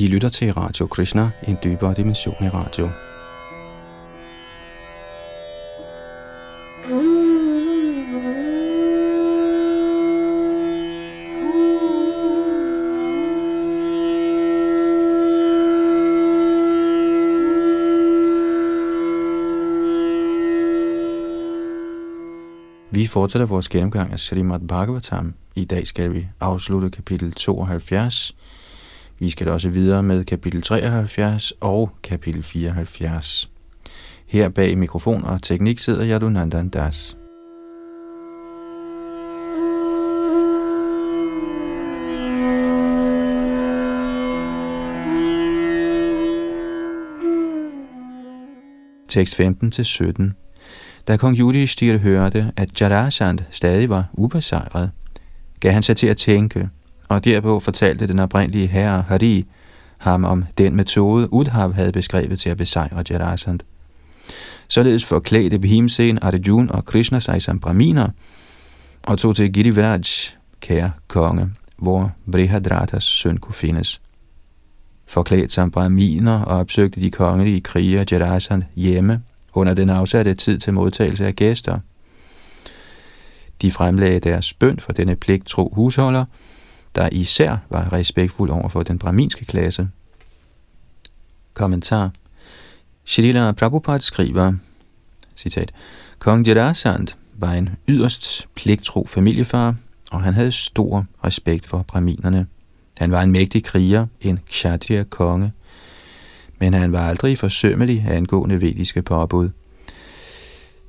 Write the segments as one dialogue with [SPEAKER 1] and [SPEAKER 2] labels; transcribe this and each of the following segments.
[SPEAKER 1] I lytter til Radio Krishna, en dybere dimension i radio. Vi fortsætter vores gennemgang af Srimad Bhagavatam. I dag skal vi afslutte kapitel 72. Vi skal også videre med kapitel 73 og kapitel 74. Her bag mikrofon og teknik sidder Yadunandan Das. Tekst 15-17 da kong Yudhishthir hørte, at Jarasand stadig var ubesejret, gav han sig til at tænke, og derpå fortalte den oprindelige herre Hari ham om den metode, Udhav havde beskrevet til at besejre Jarasand. Således forklædte Bhimsen, Arjun og Krishna sig som braminer, og tog til Girivraj, kære konge, hvor Brihadratas søn kunne findes. Forklædt som braminer og opsøgte de kongelige kriger Jarasand hjemme under den afsatte tid til modtagelse af gæster. De fremlagde deres bønd for denne pligttro husholder, der især var respektfuld over for den braminske klasse. Kommentar Shrila Prabhupada skriver, citat, Kong Jarasand var en yderst pligtro familiefar, og han havde stor respekt for braminerne. Han var en mægtig kriger, en kshatriya konge, men han var aldrig forsømmelig angående vediske påbud.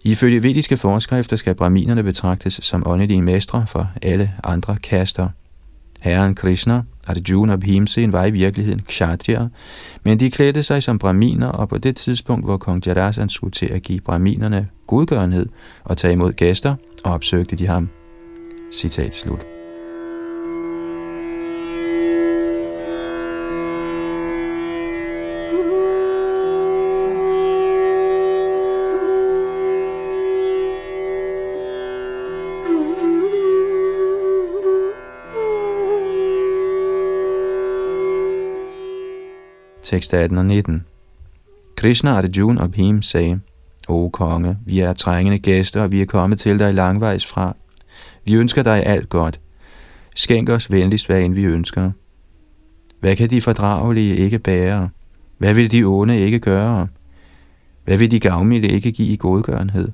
[SPEAKER 1] Ifølge vediske forskrifter skal braminerne betragtes som åndelige mestre for alle andre kaster. Herren Krishna, Arjuna og Bhimsen var i virkeligheden kshatriya, men de klædte sig som braminer, og på det tidspunkt, hvor kong Jarasan skulle til at give braminerne godgørenhed og tage imod gæster, opsøgte de ham. Citat slut. Tekst 18 og 19. Krishna, Arjuna og Bhim sagde, O konge, vi er trængende gæster, og vi er kommet til dig langvejs fra. Vi ønsker dig alt godt. Skænk os venligst, hvad end vi ønsker. Hvad kan de fordragelige ikke bære? Hvad vil de onde ikke gøre? Hvad vil de gavmilde ikke give i godgørenhed?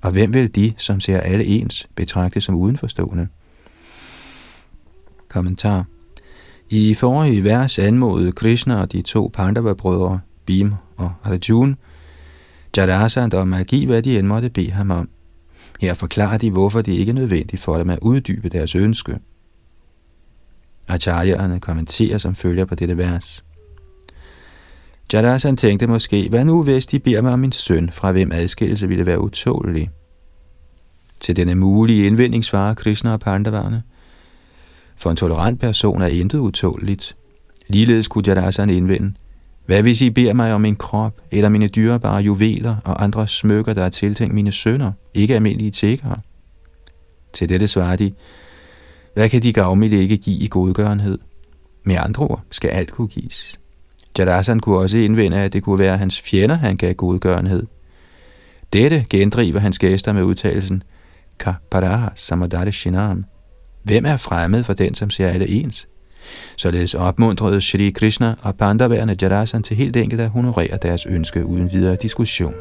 [SPEAKER 1] Og hvem vil de, som ser alle ens, betragte som udenforstående? Kommentar i forrige vers anmodede Krishna og de to Pandava-brødre, Bhim og Arjuna, Jarasand om at give, hvad de end måtte bede ham om. Her forklarer de, hvorfor det ikke er nødvendigt for dem at uddybe deres ønske. Acharya'erne kommenterer som følger på dette vers. Jarasand tænkte måske, hvad nu hvis de beder mig om min søn, fra hvem adskillelse ville være utålig? Til denne mulige indvending svarer Krishna og Pandavarne. For en tolerant person er intet utåligt. Ligeledes kunne Jadasan indvende, hvad hvis I beder mig om min krop, eller mine dyrebare juveler og andre smykker, der er tiltænkt mine sønner, ikke almindelige tækkere? Til dette svarer de, hvad kan de gavmilde ikke give i godgørenhed? Med andre ord skal alt kunne gives. Jadasan kunne også indvende, at det kunne være hans fjender, han gav godgørenhed. Dette gendriver hans gæster med udtalelsen, Kaparaha samadare shinam, Hvem er fremmed for den, som ser alle ens? Således opmuntrede Shri Krishna og Pandaværende Jarasan til helt enkelt at honorere deres ønske uden videre diskussion.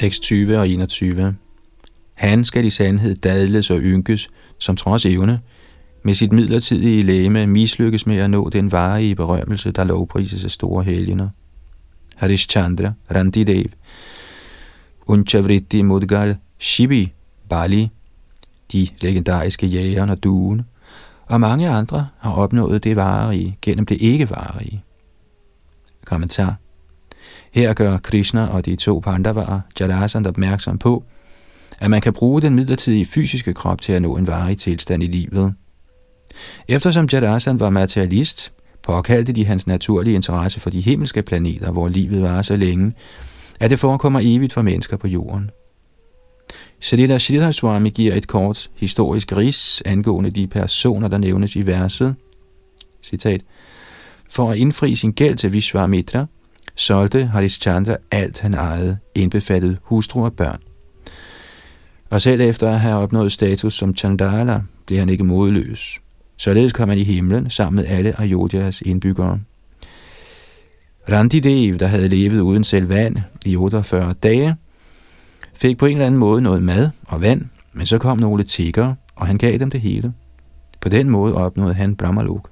[SPEAKER 1] Tekst 20 og 21. Han skal i sandhed dadles og ynkes, som trods evne, med sit midlertidige læme mislykkes med at nå den varige berømmelse, der lovprises af store helgener. Harish Chandra, Randidev, Unchavritti Mudgal, Shibi, Bali, de legendariske jægerne og duen, og mange andre har opnået det varige gennem det ikke varige. Kommentar her gør Krishna og de to Pandavaer Jalasand opmærksom på, at man kan bruge den midlertidige fysiske krop til at nå en varig tilstand i livet. Eftersom Jadasan var materialist, påkaldte de hans naturlige interesse for de himmelske planeter, hvor livet var så længe, at det forekommer evigt for mennesker på jorden. Shalila Sridhar giver et kort historisk ris angående de personer, der nævnes i verset. Citat. For at indfri sin gæld til Vishwamitra, solgte Harishchandra alt han ejede, indbefattet hustru og børn. Og selv efter at have opnået status som Chandala, blev han ikke modløs. Således kom han i himlen sammen med alle Ayodhya's indbyggere. Randidev, der havde levet uden selv vand i 48 dage, fik på en eller anden måde noget mad og vand, men så kom nogle tiggere, og han gav dem det hele. På den måde opnåede han Brahmalok.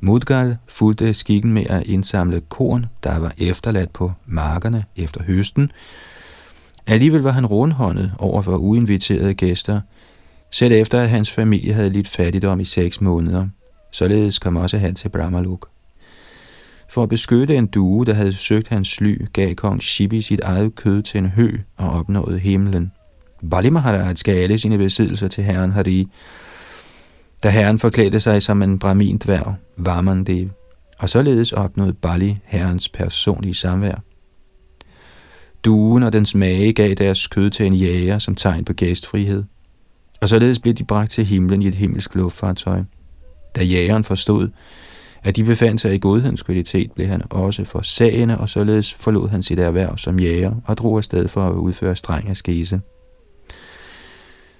[SPEAKER 1] Mudgal fulgte skikken med at indsamle korn, der var efterladt på markerne efter høsten. Alligevel var han rundhåndet over for uinviterede gæster, selv efter at hans familie havde lidt fattigdom i seks måneder. Således kom også han til Brahmaluk. For at beskytte en due, der havde søgt hans ly, gav kong Shibi sit eget kød til en hø og opnåede himlen. Bali Maharaj gav alle sine besiddelser til herren Hari, da herren forklædte sig som en brahmin-dværg, Vamandev, og således opnåede Bali herrens personlige samvær. Duen og dens mage gav deres kød til en jæger som tegn på gæstfrihed, og således blev de bragt til himlen i et himmelsk luftfartøj. Da jægeren forstod, at de befandt sig i godhedens kvalitet, blev han også for sagene, og således forlod han sit erhverv som jæger og drog afsted for at udføre streng askese.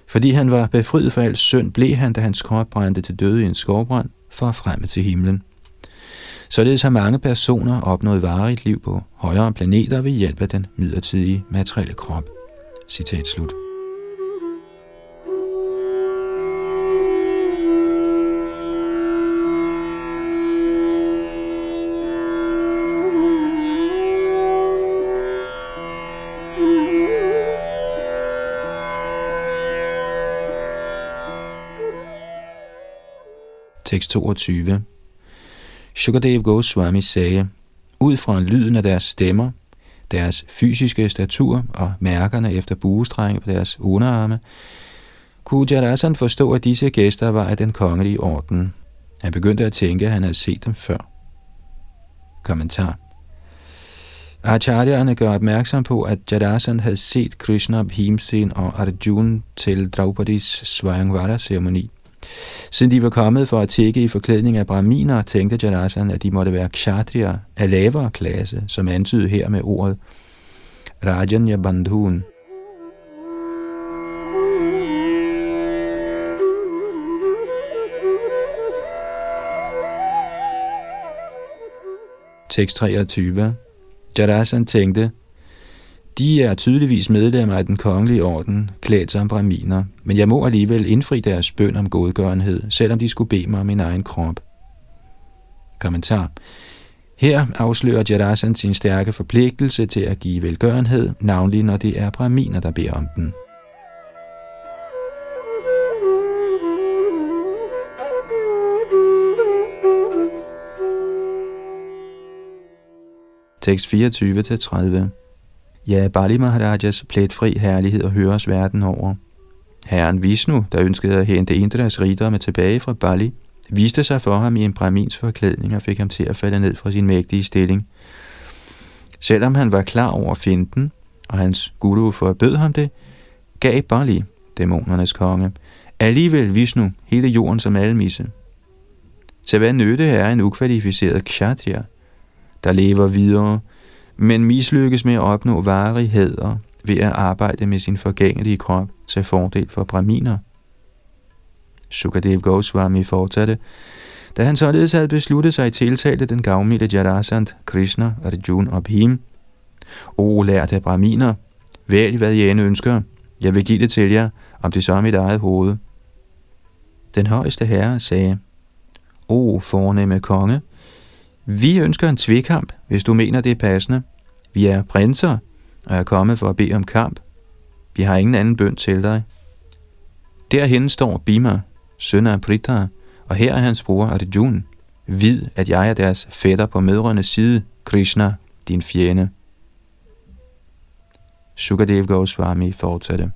[SPEAKER 1] Fordi han var befriet for al synd, blev han, da hans krop brændte til døde i en skovbrand, for at fremme til himlen. Således har mange personer opnået varigt liv på højere planeter ved hjælp af den midlertidige materielle krop. Citat slut. Tekst 22. Shukadev Goswami sagde, ud fra lyden af deres stemmer, deres fysiske statur og mærkerne efter buestrenge på deres underarme, kunne Jarasan forstå, at disse gæster var af den kongelige orden. Han begyndte at tænke, at han havde set dem før. Kommentar Acharya'erne gør opmærksom på, at Jadasan havde set Krishna, Bhimsen og Arjuna til Draupadis Svayamvara-ceremoni. Siden de var kommet for at tække i forklædning af brahminer, tænkte Jalasan, at de måtte være kshatriya af lavere klasse, som antydet her med ordet Rajanya Bandhun. Tekst 23. Jarasan tænkte, de er tydeligvis medlemmer af den kongelige orden, klædt som braminer, men jeg må alligevel indfri deres bøn om godgørenhed, selvom de skulle bede mig om min egen krop. Kommentar. Her afslører Jadasan sin stærke forpligtelse til at give velgørenhed, navnlig når det er braminer, der beder om den. Tekst 24-30 Ja, Bali Maharajas pletfri herlighed og høres verden over. Herren Vishnu, der ønskede at hente Indras rigdomme tilbage fra Bali, viste sig for ham i en brahmins forklædning og fik ham til at falde ned fra sin mægtige stilling. Selvom han var klar over finten, og hans guru forbød ham det, gav Bali, dæmonernes konge, alligevel Vishnu hele jorden som almisse. Til hvad nytte er en ukvalificeret kshatriya, der lever videre, men mislykkes med at opnå varigheder ved at arbejde med sin forgængelige krop til fordel for brahminer. Sukadev Goswami fortsatte, da han således havde besluttet sig tiltalte den gavmilde Jarasand, Krishna, Arjuna og Bhim. O lærte brahminer, vælg hvad I end ønsker. Jeg vil give det til jer, om det så er mit eget hoved. Den højeste herre sagde, O fornemme konge, vi ønsker en tvekamp, hvis du mener, det er passende. Vi er prinser og er kommet for at bede om kamp. Vi har ingen anden bøn til dig. Derhen står Bima, søn af Pritha, og her er hans bror Arjuna. Vid, at jeg er deres fætter på mødrenes side, Krishna, din fjende. Sukadev Goswami fortsatte.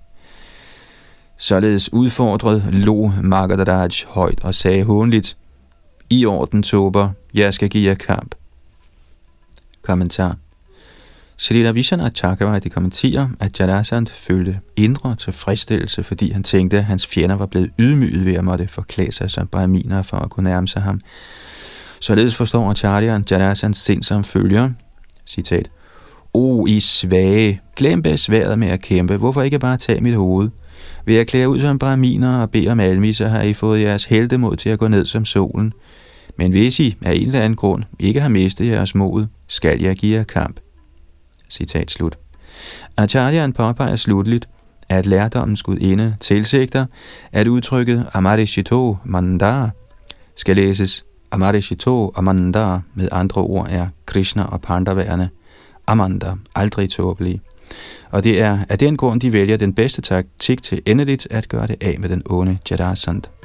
[SPEAKER 1] Således udfordret lå Magadaraj højt og sagde hånligt, i orden, Tober, jeg skal give jer kamp. Kommentar Shalila Vishana Chakravarti kommenterer, at Jarasand følte indre tilfredsstillelse, fordi han tænkte, at hans fjender var blevet ydmyget ved at måtte forklæde sig som brahminer for at kunne nærme sig ham. Således forstår Acharyan Jarasands sind som følger, citat, O I svage, glem besværet med at kæmpe, hvorfor ikke bare tage mit hoved? Ved at klæde ud som braminer og bede om almisse har I fået jeres heldemod til at gå ned som solen. Men hvis I af en eller anden grund ikke har mistet jeres mod, skal jeg give jer kamp. Citat slut. Acharyan påpeger slutligt, at lærdommens gudinde tilsigter, at udtrykket Amarishito Mandar skal læses Amarishito Amanda med andre ord er Krishna og Pandaverne Amanda, aldrig tåbelige. Og det er af den grund, de vælger den bedste taktik til endeligt at gøre det af med den onde Jarasand.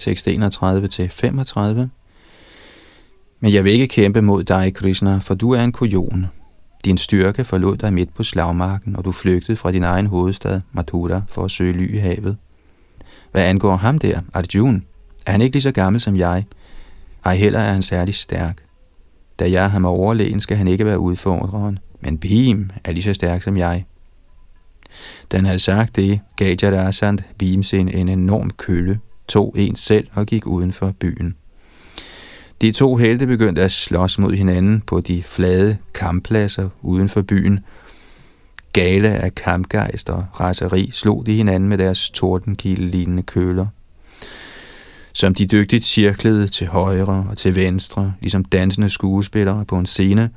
[SPEAKER 1] Tekst 31-35. Men jeg vil ikke kæmpe mod dig, Krishna, for du er en kujon. Din styrke forlod dig midt på slagmarken, og du flygtede fra din egen hovedstad, Mathura, for at søge ly i havet. Hvad angår ham der, Arjun, er han ikke lige så gammel som jeg. Ej heller er han særlig stærk. Da jeg er ham overlegen, skal han ikke være udfordreren, men Bhim er lige så stærk som jeg. Da han havde sagt det, gav Jarasand Bhimsen en enorm kølle, tog en selv og gik uden for byen. De to helte begyndte at slås mod hinanden på de flade kamppladser uden for byen. Gale af kampgejst og raseri slog de hinanden med deres tordenkilde-lignende køler. Som de dygtigt cirklede til højre og til venstre, ligesom dansende skuespillere på en scene,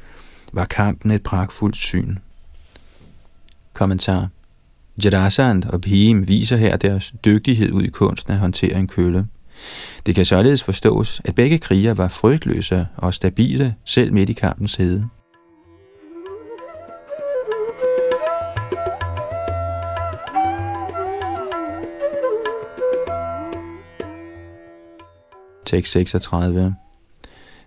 [SPEAKER 1] var kampen et pragtfuldt syn. Kommentar Jadasand og Bhim viser her deres dygtighed ud i kunsten at håndtere en kølle. Det kan således forstås, at begge kriger var frygtløse og stabile, selv midt i kampens hede. Tekst 36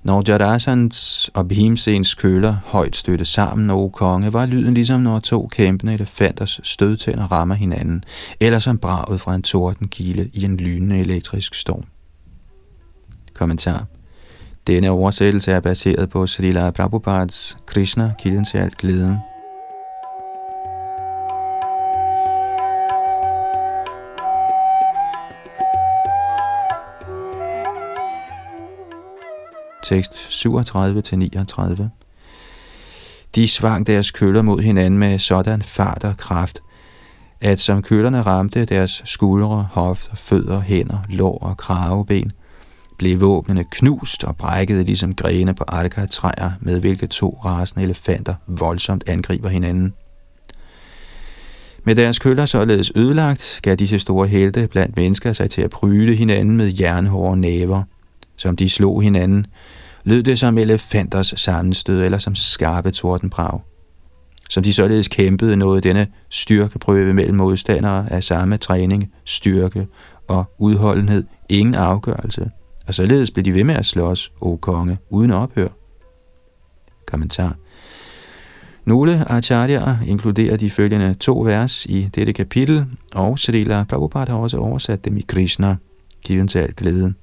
[SPEAKER 1] når Jarasans og Bhimsens køler højt støtte sammen, o konge, var lyden ligesom når to kæmpende elefanters stødtænder rammer hinanden, eller som braget fra en tordenkile i en lynende elektrisk storm. Kommentar Denne oversættelse er baseret på Srila Prabhupads Krishna, kilden til alt glæden. Tekst 37-39. De svang deres køller mod hinanden med sådan fart og kraft, at som køllerne ramte deres skuldre, hofter, fødder, hænder, lår og kraveben, blev våbnene knust og brækkede ligesom grene på træer, med hvilke to rasende elefanter voldsomt angriber hinanden. Med deres køller således ødelagt, gav disse store helte blandt mennesker sig til at bryde hinanden med jernhårde næver – som de slog hinanden, lød det som elefanters sammenstød eller som skarpe tordenbrag. Som de således kæmpede noget denne styrkeprøve mellem modstandere af samme træning, styrke og udholdenhed ingen afgørelse, og således blev de ved med at slås, o konge, uden ophør. Kommentar nogle acharyaer inkluderer de følgende to vers i dette kapitel, og Srila Prabhupada har også oversat dem i Krishna, given til alt glæde.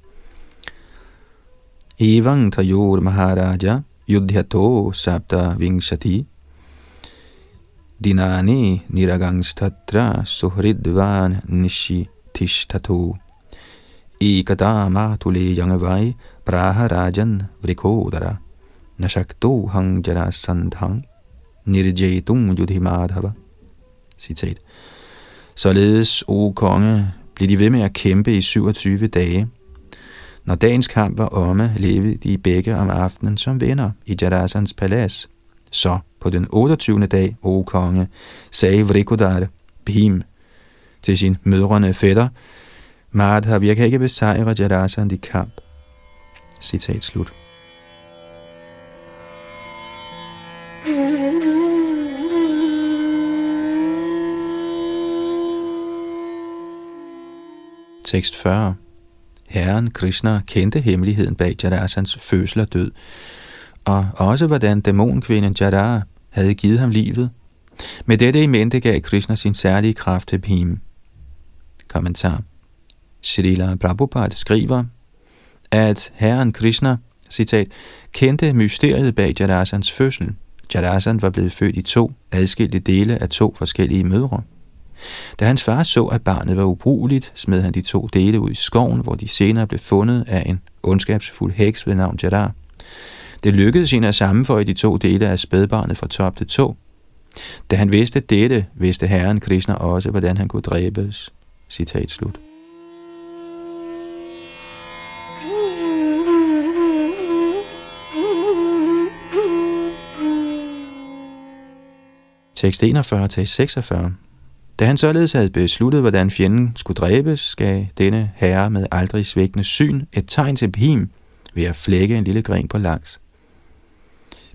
[SPEAKER 1] Evang Tayor Maharaja Yudhyato Sapta Vingshati. Dinani Niragangstatra Suhridvan Nishi Tishtato Ekata Matule Yangavai Praharajan Vrikodara. Nashakto Hang Jarasandhang Nirjaitum Yudhimadhava Citat Således, o konge, blev de ved med at kæmpe i 27 dage, når dagens kamp var omme, levede de begge om aftenen som venner i Jarasans palads. Så på den 28. dag, o konge, sagde Vrikodar, Bhim, til sin mødrende fætter, Madhav, jeg kan ikke besejre Jadasan i kamp. Citat slut. Tekst 40 Herren Krishna kendte hemmeligheden bag Jarasans fødsel og død, og også hvordan dæmonkvinden Jadara havde givet ham livet. Med dette i mente gav Krishna sin særlige kraft til Bhim. Kommentar. Srila Prabhupada skriver, at herren Krishna, citat, kendte mysteriet bag Jarasans fødsel. Jarasan var blevet født i to adskilte dele af to forskellige mødre. Da hans far så, at barnet var ubrugeligt, smed han de to dele ud i skoven, hvor de senere blev fundet af en ondskabsfuld heks ved navn Jadar. Det lykkedes hende at sammenføje de to dele af spædbarnet fra top til to. Da han vidste dette, vidste herren Krishna også, hvordan han kunne dræbes. Citat slut. Tekst 41-46 da han således havde besluttet, hvordan fjenden skulle dræbes, gav denne herre med aldrig svækkende syn et tegn til Bhim ved at flække en lille gren på langs.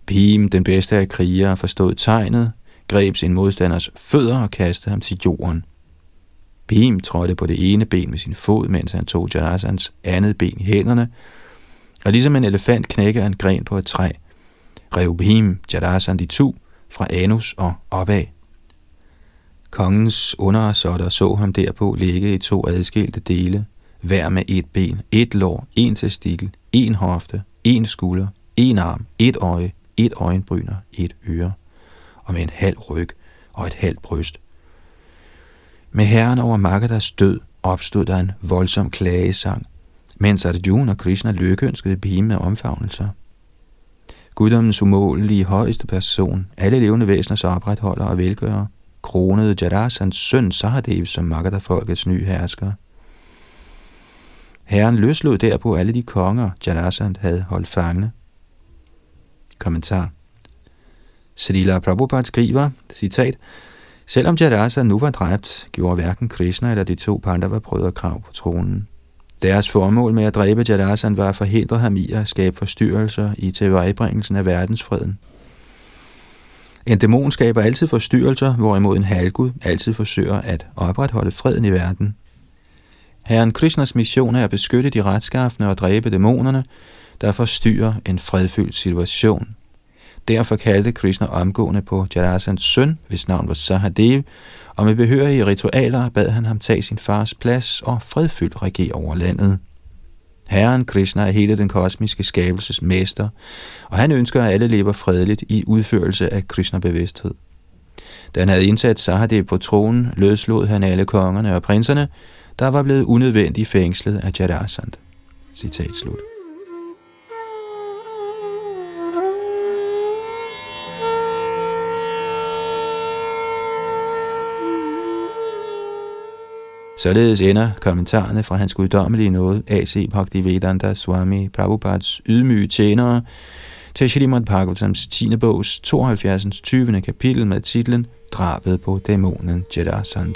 [SPEAKER 1] Bhim, den bedste af krigere, forstod tegnet, greb sin modstanders fødder og kastede ham til jorden. Bhim trådte på det ene ben med sin fod, mens han tog Janasans andet ben i hænderne, og ligesom en elefant knækker en gren på et træ, rev Bhim Jadasan de to fra anus og opad. Kongens undersåtter så ham derpå ligge i to adskilte dele, hver med et ben, et lår, en testikel, en hofte, en skulder, en arm, et øje, et øjenbryn et øre, og med en halv ryg og et halvt bryst. Med herren over Magadas død opstod der en voldsom klagesang, mens Arjuna og Krishna lykønskede Bhima med omfavnelser. Guddommens umålige højeste person, alle levende væseners opretholder og velgører, kronede Jarasans søn Sahadev som Magadha-folkets nye hersker. Herren løslod derpå alle de konger, Jarasand havde holdt fangne. Kommentar Srila Prabhupada skriver, citat, Selvom Jarasand nu var dræbt, gjorde hverken Krishna eller de to Pandava brødre krav på tronen. Deres formål med at dræbe Jarasand var at forhindre ham i at skabe forstyrrelser i tilvejebringelsen af verdensfreden. En dæmon skaber altid forstyrrelser, hvorimod en halvgud altid forsøger at opretholde freden i verden. Herren Krishnas mission er at beskytte de retskaffende og dræbe dæmonerne, der forstyrrer en fredfyldt situation. Derfor kaldte Krishna omgående på Jarasans søn, hvis navn var Sahadev, og med behørige ritualer bad han ham tage sin fars plads og fredfyldt regere over landet. Herren Krishna er hele den kosmiske skabelses mester, og han ønsker, at alle lever fredeligt i udførelse af Krishna-bevidsthed. Da han havde indsat Sahadev på tronen, løslod han alle kongerne og prinserne, der var blevet unødvendigt fængslet af Jarasand. Citat slut. Således ender kommentarerne fra hans guddommelige nåde, A.C. Bhaktivedanta Swami Prabhupads ydmyge tjenere, til Shrimad Bhagavatams 10. bogs 72. 20. kapitel med titlen Drabet på dæmonen Jedasand.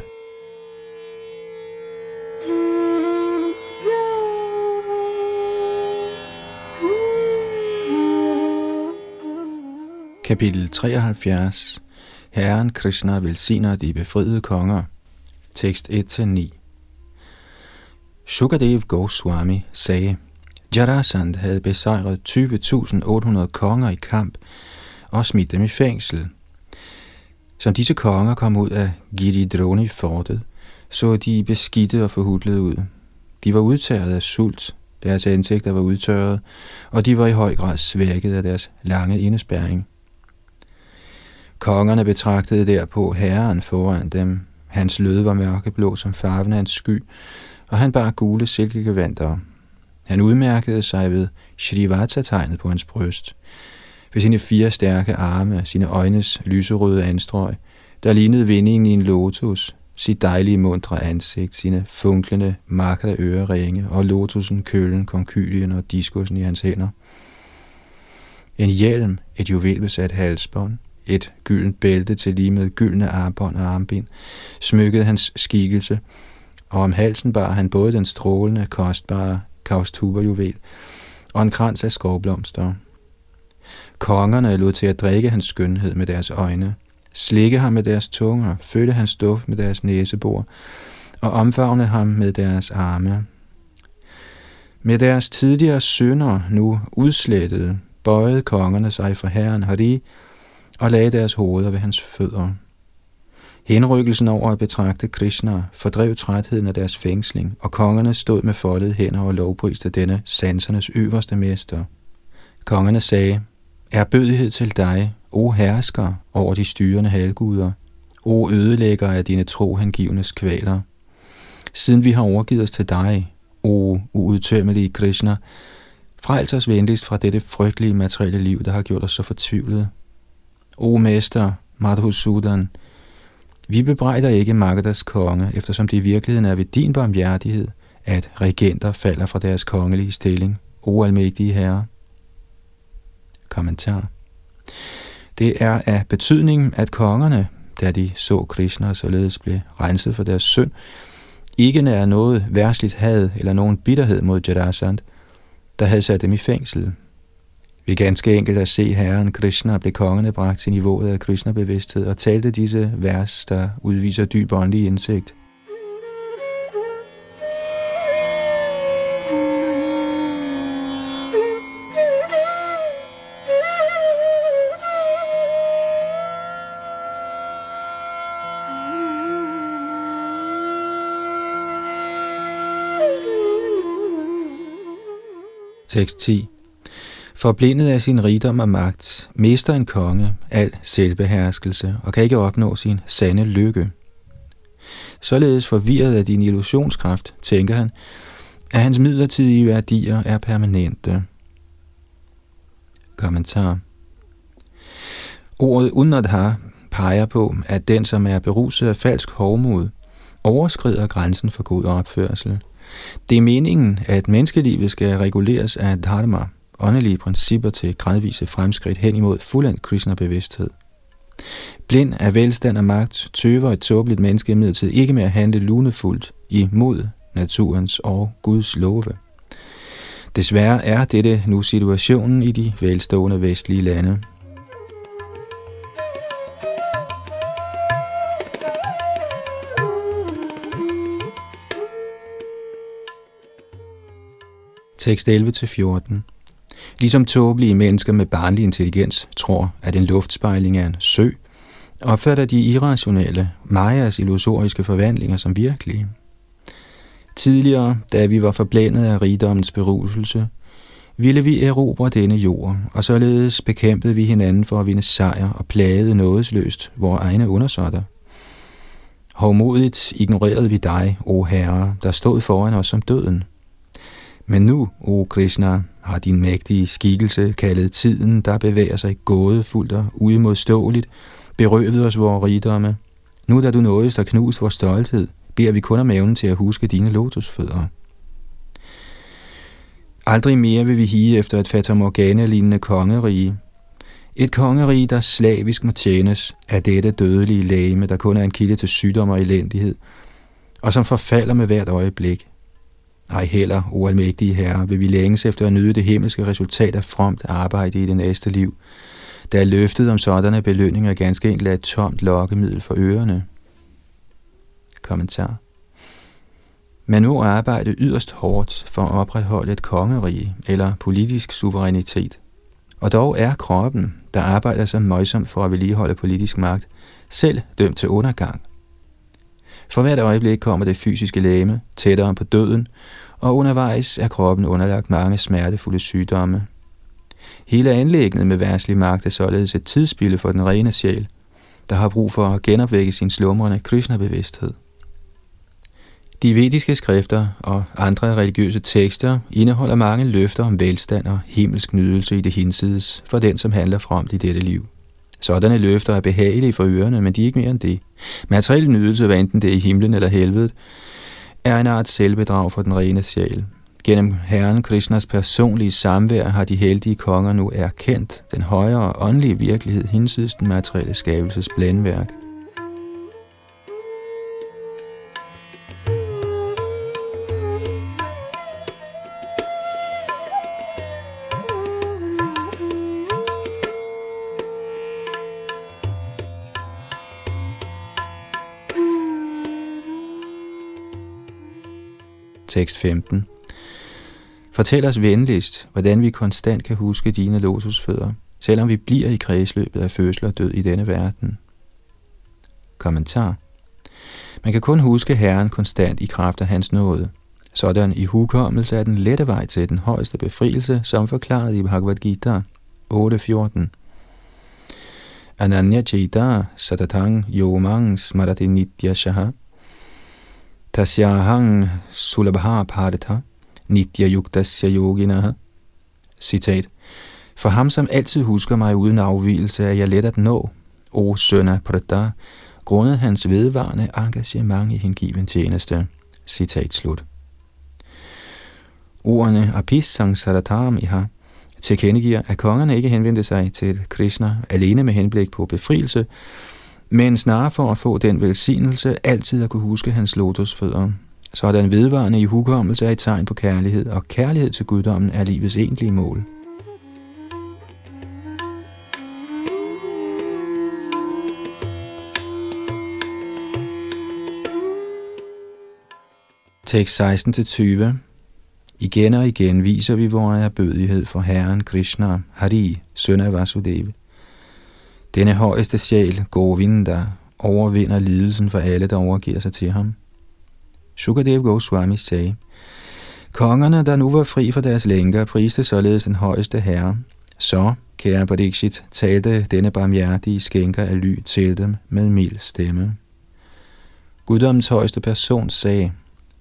[SPEAKER 1] Kapitel 73 Herren Krishna velsigner de befriede konger tekst 1-9. Sukadev Goswami sagde, Jarasand havde besejret 20.800 konger i kamp og smidt dem i fængsel. Som disse konger kom ud af Giridroni-fortet, så de beskidte og forhudlede ud. De var udtørret af sult, deres ansigter var udtørret, og de var i høj grad svækket af deres lange indespærring. Kongerne betragtede derpå herren foran dem, Hans lød var mørkeblå som farven af en sky, og han bar gule silkegevanter. Han udmærkede sig ved Shrivata-tegnet på hans bryst, ved sine fire stærke arme, sine øjnes lyserøde anstrøg, der lignede vindingen i en lotus, sit dejlige mundre ansigt, sine funklende, markede øreringe og lotusen, kølen, konkylien og diskusen i hans hænder. En hjelm, et juvelbesat halsbånd, et gyldent bælte til lige med gyldne armbånd og armbind, smykkede hans skikkelse, og om halsen bar han både den strålende, kostbare kaustuberjuvel og en krans af skovblomster. Kongerne lod til at drikke hans skønhed med deres øjne, slikke ham med deres tunger, følte hans duft med deres næsebor, og omfavne ham med deres arme. Med deres tidligere sønder nu udslettede, bøjede kongerne sig for herren Hari og lagde deres hoveder ved hans fødder. Henrykkelsen over at betragte Krishna fordrev trætheden af deres fængsling, og kongerne stod med foldede hænder og lovpriste denne sansernes øverste mester. Kongerne sagde, er bødighed til dig, o hersker over de styrende halvguder, o ødelægger af dine trohengivnes kvaler. Siden vi har overgivet os til dig, o uudtømmelige Krishna, frels os venligst fra dette frygtelige materielle liv, der har gjort os så fortvivlede. O mester, Madhusudan, vi bebrejder ikke Magadas konge, eftersom det i virkeligheden er ved din barmhjertighed, at regenter falder fra deres kongelige stilling. O almægtige herre. Kommentar. Det er af betydning, at kongerne, da de så Krishna således blev renset for deres synd, ikke er noget værsligt had eller nogen bitterhed mod Jarasand, der havde sat dem i fængsel. Vi ganske enkelt at se Herren Krishna blev kongerne bragt til niveauet af Krishna-bevidsthed og talte disse vers, der udviser dyb åndelig indsigt. Tekst 10 Forblindet af sin rigdom og magt, mister en konge al selvbeherskelse og kan ikke opnå sin sande lykke. Således forvirret af din illusionskraft, tænker han, at hans midlertidige værdier er permanente. Kommentar Ordet unadha peger på, at den, som er beruset af falsk hovmod, overskrider grænsen for god opførsel. Det er meningen, at menneskelivet skal reguleres af dharma, åndelige principper til gradvise fremskridt hen imod fuldendt Krishna-bevidsthed. Blind af velstand og magt tøver et tåbeligt menneske imidlertid ikke med at handle lunefuldt imod naturens og Guds love. Desværre er dette nu situationen i de velstående vestlige lande. Tekst 11-14 Ligesom tåbelige mennesker med barnlig intelligens tror, at en luftspejling er en sø, opfatter de irrationelle, Majas illusoriske forvandlinger som virkelige. Tidligere, da vi var forblændet af rigdommens beruselse, ville vi erobre denne jord, og således bekæmpede vi hinanden for at vinde sejr og plagede nådesløst vores egne undersåtter. Hovmodigt ignorerede vi dig, o Herre, der stod foran os som døden. Men nu, o Krishna, har din mægtige skikkelse kaldet tiden, der bevæger sig gådefuldt og uimodståeligt, berøvet os vores rigdomme. Nu da du nåede og knust vores stolthed, beder vi kun om evnen til at huske dine lotusfødder. Aldrig mere vil vi hige efter et fatamorgana-lignende kongerige. Et kongerige, der slavisk må tjenes af dette dødelige læge, der kun er en kilde til sygdom og elendighed, og som forfalder med hvert øjeblik. Ej heller, o almægtige herre, vil vi længes efter at nyde det himmelske resultat af fromt arbejde i det næste liv, da løftet om sådanne belønninger ganske enkelt er et tomt lokkemiddel for ørerne. Kommentar. Man må arbejde yderst hårdt for at opretholde et kongerige eller politisk suverænitet. Og dog er kroppen, der arbejder så møjsomt for at vedligeholde politisk magt, selv dømt til undergang – for hvert øjeblik kommer det fysiske læme tættere på døden, og undervejs er kroppen underlagt mange smertefulde sygdomme. Hele anlægget med værslig magt er således et tidsspilde for den rene sjæl, der har brug for at genopvække sin slumrende Krishna-bevidsthed. De vediske skrifter og andre religiøse tekster indeholder mange løfter om velstand og himmelsk nydelse i det hinsides for den, som handler frem i dette liv. Sådanne løfter er behagelige for ørerne, men de er ikke mere end det. Materiel nydelse, hvad enten det er i himlen eller helvedet, er en art selvbedrag for den rene sjæl. Gennem Herren Krishnas personlige samvær har de heldige konger nu erkendt den højere åndelige virkelighed hinsides den materielle skabelses blændværk. Tekst 15. Fortæl os venligst, hvordan vi konstant kan huske dine lotusfødder, selvom vi bliver i kredsløbet af fødsel og død i denne verden. Kommentar. Man kan kun huske Herren konstant i kraft af hans nåde. Sådan i hukommelse er den lette vej til den højeste befrielse, som forklaret i Bhagavad Gita 8.14. Ananya Chita Satatang Yomang Smarati Nitya Shaha Tasyahang Sulabha Padata Nitya Yuktasya Yoginaha Citat For ham, som altid husker mig uden afvielse, er jeg let at nå, o sønner af Prada, grundet hans vedvarende engagement i hengiven tjeneste. Citat slut. Ordene Apis Sangsaratam Iha tilkendegiver, at kongerne ikke henvendte sig til Krishna alene med henblik på befrielse, men snarere for at få den velsignelse altid at kunne huske hans lotusfødder. Så den vedvarende i hukommelse er et tegn på kærlighed, og kærlighed til guddommen er livets egentlige mål. Tekst 16-20 Igen og igen viser vi vores erbødighed for Herren Krishna, Hari, søn af Vasudeva. Denne højeste sjæl, Govinda, overvinder lidelsen for alle, der overgiver sig til ham. Sukadev Goswami sagde, Kongerne, der nu var fri fra deres lænker, priste således den højeste herre. Så, kære Pariksit, talte denne barmhjertige skænker af ly til dem med mild stemme. Guddommens højeste person sagde,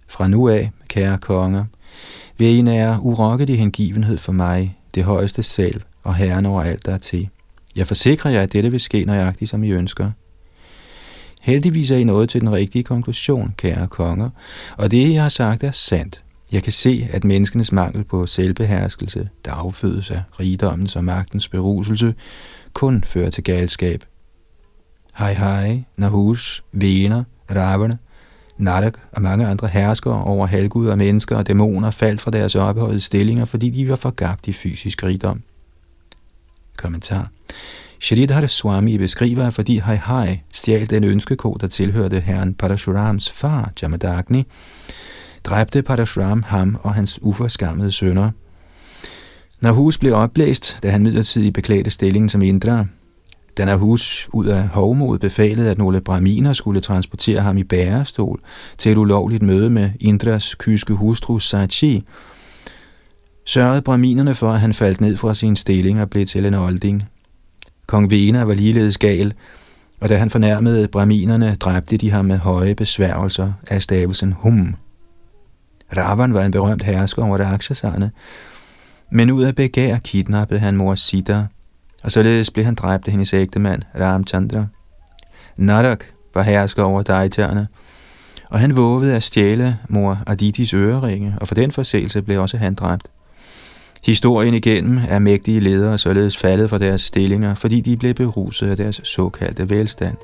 [SPEAKER 1] Fra nu af, kære konger, vil I nære urokkelig hengivenhed for mig, det højeste selv og herren over alt, der er til. Jeg forsikrer jer, at dette vil ske nøjagtigt, som I ønsker. Heldigvis er I nået til den rigtige konklusion, kære konger, og det, jeg har sagt, er sandt. Jeg kan se, at menneskenes mangel på selvbeherskelse, der affødes af rigdommens og magtens beruselse, kun fører til galskab. Hej hej, Nahus, Vener, Ravana, Nadak og mange andre herskere over halvguder, mennesker og dæmoner faldt fra deres ophøjede stillinger, fordi de var forgabt i fysisk rigdom. Kommentar. Shridhar Swami beskriver, at fordi Hai Hai stjal den ønskeko, der tilhørte herren Parashurams far, Jamadagni, dræbte Parashuram ham og hans uforskammede sønner. Når hus blev opblæst, da han midlertidigt beklædte stillingen som Indra, da hus ud af hovmod befalede, at nogle braminer skulle transportere ham i bærestol til et ulovligt møde med Indras kyske hustru Sachi, sørgede braminerne for, at han faldt ned fra sin stilling og blev til en olding. Kong Vena var ligeledes gal, og da han fornærmede braminerne, dræbte de ham med høje besværgelser af stavelsen hum. Ravan var en berømt hersker over Rakshaserne, men ud af begær kidnappede han mor Sita, og således blev han dræbt af hendes ægtemand Ramchandra. Narak var hersker over Daiterne, og han vågede at stjæle mor Aditis øreringe, og for den forseelse blev også han dræbt. Historien igennem er mægtige ledere således faldet fra deres stillinger, fordi de blev beruset af deres såkaldte velstand.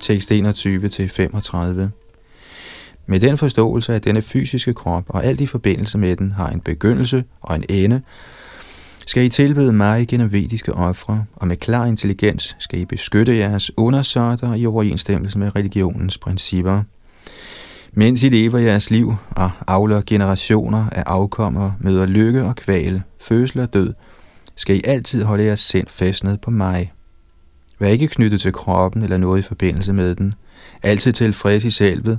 [SPEAKER 1] Tekst 21-35 med den forståelse, at denne fysiske krop og alt i forbindelse med den har en begyndelse og en ende, skal I tilbede mig gennem vediske ofre, og med klar intelligens skal I beskytte jeres undersåtter i overensstemmelse med religionens principper. Mens I lever jeres liv og afler generationer af afkommer, møder lykke og kval, fødsel og død, skal I altid holde jeres sind fastnet på mig. Vær ikke knyttet til kroppen eller noget i forbindelse med den. Altid tilfreds i selvet,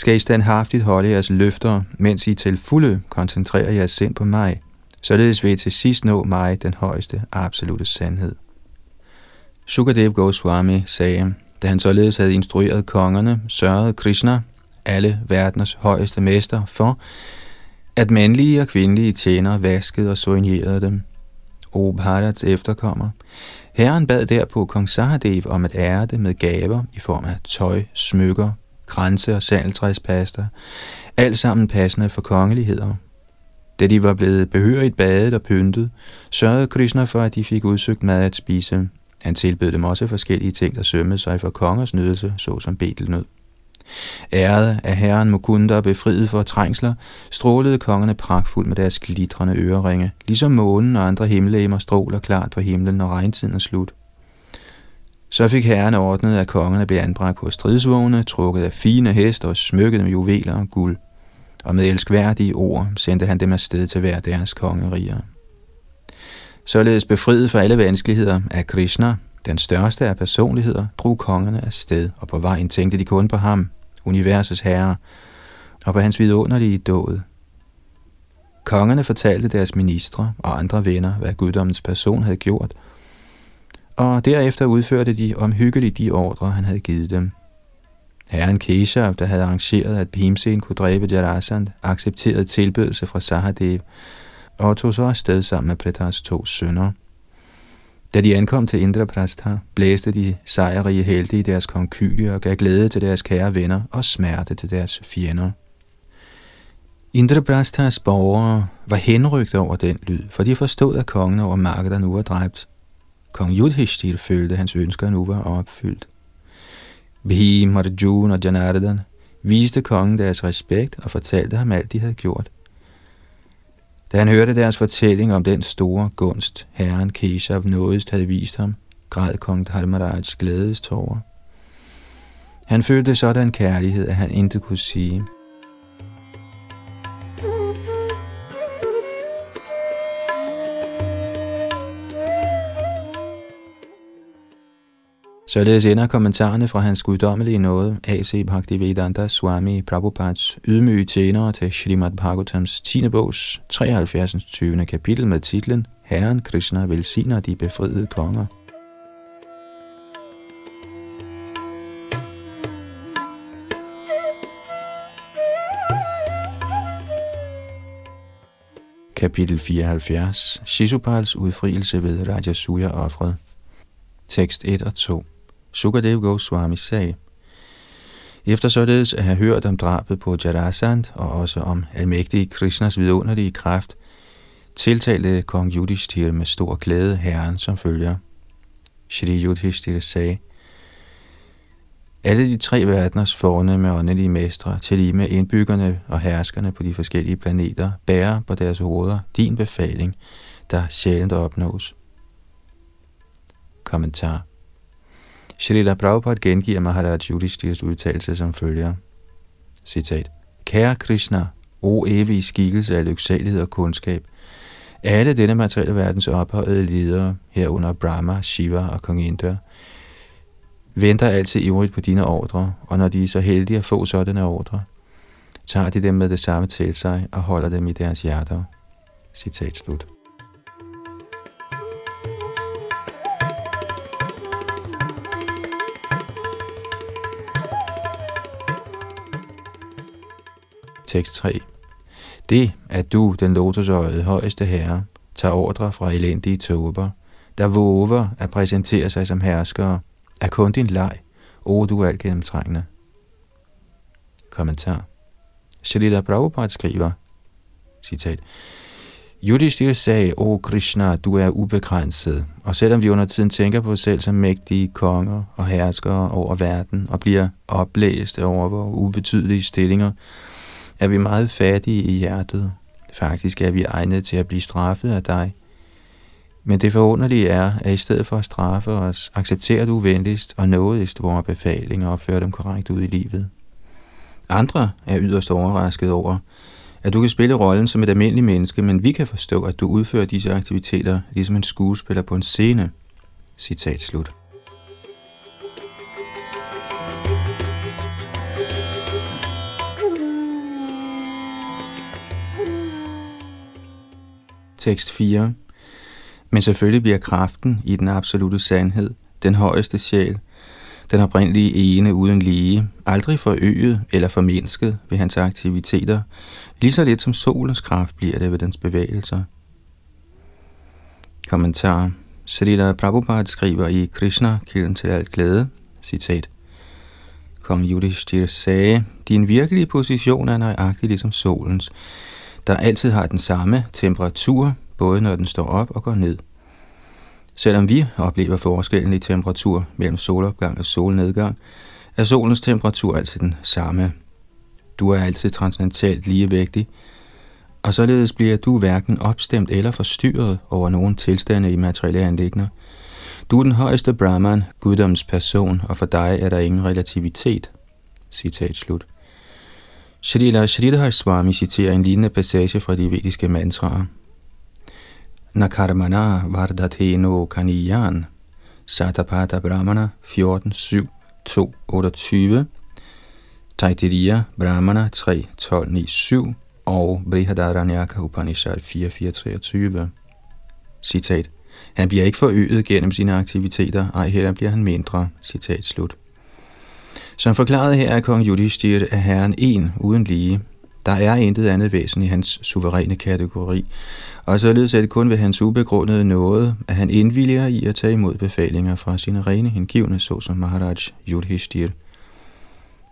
[SPEAKER 1] skal I standhaftigt holde jeres løfter, mens I til fulde koncentrerer jeres sind på mig. Således vil I til sidst nå mig, den højeste absolute sandhed. Sukadev Goswami sagde, da han således havde instrueret kongerne, sørgede Krishna, alle verdens højeste mester, for, at mandlige og kvindelige tjenere vaskede og soignerede dem. O Bharats efterkommer. Herren bad derpå kong Sahadev om at ære det med gaver i form af tøj, smykker, kranse og sandeltræspasta, alt sammen passende for kongeligheder. Da de var blevet behørigt badet og pyntet, sørgede Krishna for, at de fik udsøgt mad at spise. Han tilbød dem også forskellige ting, der sømmede sig for kongers nydelse, såsom betelnød. Æret af herren Mukunda og befriet for trængsler, strålede kongerne pragtfuldt med deres glitrende øreringe, ligesom månen og andre himmellegemer stråler klart på himlen, når regntiden er slut. Så fik herren ordnet, at kongerne blev anbragt på stridsvogne, trukket af fine heste og smykket med juveler og guld. Og med elskværdige ord sendte han dem afsted til hver deres kongeriger. Således befriet for alle vanskeligheder af Krishna, den største af personligheder, drog kongerne afsted, og på vejen tænkte de kun på ham, universets herre, og på hans vidunderlige dåd. Kongerne fortalte deres ministre og andre venner, hvad guddommens person havde gjort, og derefter udførte de omhyggeligt de ordre, han havde givet dem. Herren Keshav, der havde arrangeret, at Bhimsen kunne dræbe Jarasand, accepterede tilbedelse fra Sahadev, og tog så afsted sammen med Pritars to sønner. Da de ankom til Indraprastha, blæste de sejrige helte i deres konkylie og gav glæde til deres kære venner og smerte til deres fjender. Indraprasthas borgere var henrygt over den lyd, for de forstod, at kongen over markedet nu var dræbt. Kong Yudhishthir følte, at hans ønsker nu var opfyldt. Bhim, Arjuna og Janardan viste kongen deres respekt og fortalte ham alt, de havde gjort. Da han hørte deres fortælling om den store gunst, herren Keshav nådest havde vist ham, græd kong Dharmaraj glædestårer. Han følte sådan kærlighed, at han intet kunne sige – Således ender kommentarerne fra hans guddommelige nåde, A.C. Bhaktivedanta Swami Prabhupads ydmyge tjenere til Srimad Bhagavatams 10. bogs 73. 20. kapitel med titlen Herren Krishna velsigner de befriede konger. Kapitel 74 Shishupals udfrielse ved Rajasuya-offret Tekst 1 og 2 Sukadev Goswami sagde, efter således at have hørt om drabet på Jarasand og også om almægtige Krishnas vidunderlige kraft, tiltalte kong Yudhishthir med stor glæde herren som følger. Shri Yudhishthir sagde, alle de tre verdeners fornemme åndelige mestre, til med indbyggerne og herskerne på de forskellige planeter, bærer på deres hoveder din befaling, der sjældent opnås. Kommentar Srila Prabhupada gengiver Maharaj Yudhishthir's udtalelse som følger. Citat. Kære Krishna, o evige skikkelse af lyksalighed og kundskab, alle denne materielle verdens ophøjede ledere, herunder Brahma, Shiva og Kong Indra, venter altid ivrigt på dine ordre, og når de er så heldige at få sådanne ordre, tager de dem med det samme til sig og holder dem i deres hjerter. Citat slut. Tekst 3. Det, at du, den lotusøjede højeste herre, tager ordre fra elendige tober, der våger at præsentere sig som herskere, er kun din leg, o du alt gennemtrængende. Kommentar. Shalila Prabhupada skriver, citat, Yudhishthir sagde, O Krishna, du er ubegrænset, og selvom vi under tiden tænker på os selv som mægtige konger og herskere over verden, og bliver oplæst over vores ubetydelige stillinger, er vi meget fattige i hjertet. Faktisk er vi egnet til at blive straffet af dig. Men det forunderlige er, at i stedet for at straffe os, accepterer du venligst og nådigst vores befalinger og fører dem korrekt ud i livet. Andre er yderst overrasket over, at du kan spille rollen som et almindeligt menneske, men vi kan forstå, at du udfører disse aktiviteter ligesom en skuespiller på en scene. Citat slut. Tekst 4. Men selvfølgelig bliver kraften i den absolute sandhed, den højeste sjæl, den oprindelige ene uden lige, aldrig forøget eller formindsket ved hans aktiviteter, lige så lidt som solens kraft bliver det ved dens bevægelser. Kommentar. Srila Prabhupada skriver i Krishna, kilden til alt glæde, citat, Kong Yudhishthir sagde, din virkelige position er nøjagtig ligesom solens, der altid har den samme temperatur, både når den står op og går ned. Selvom vi oplever forskellen i temperatur mellem solopgang og solnedgang, er solens temperatur altid den samme. Du er altid transcendentalt ligevægtig, og således bliver du hverken opstemt eller forstyrret over nogen tilstande i materielle anlægner. Du er den højeste Brahman, guddoms person, og for dig er der ingen relativitet. Citat slut. Srila Sridhar Swami citerer en lignende passage fra de vediske mantraer. Nakarmana Vardate Kaniyan Satapata Brahmana 14, 7, 2, 28 Taitiriya Brahmana 3, 12, 9, 7 og Brihadaranyaka Upanishad 4, 4, 23 Citat Han bliver ikke forøget gennem sine aktiviteter, ej heller bliver han mindre. Citat slut. Som forklaret her er kong Yudhishthir af herren en uden lige. Der er intet andet væsen i hans suveræne kategori, og således er det kun ved hans ubegrundede noget, at han indvilliger i at tage imod befalinger fra sine rene hengivne, såsom Maharaj Yudhishthir.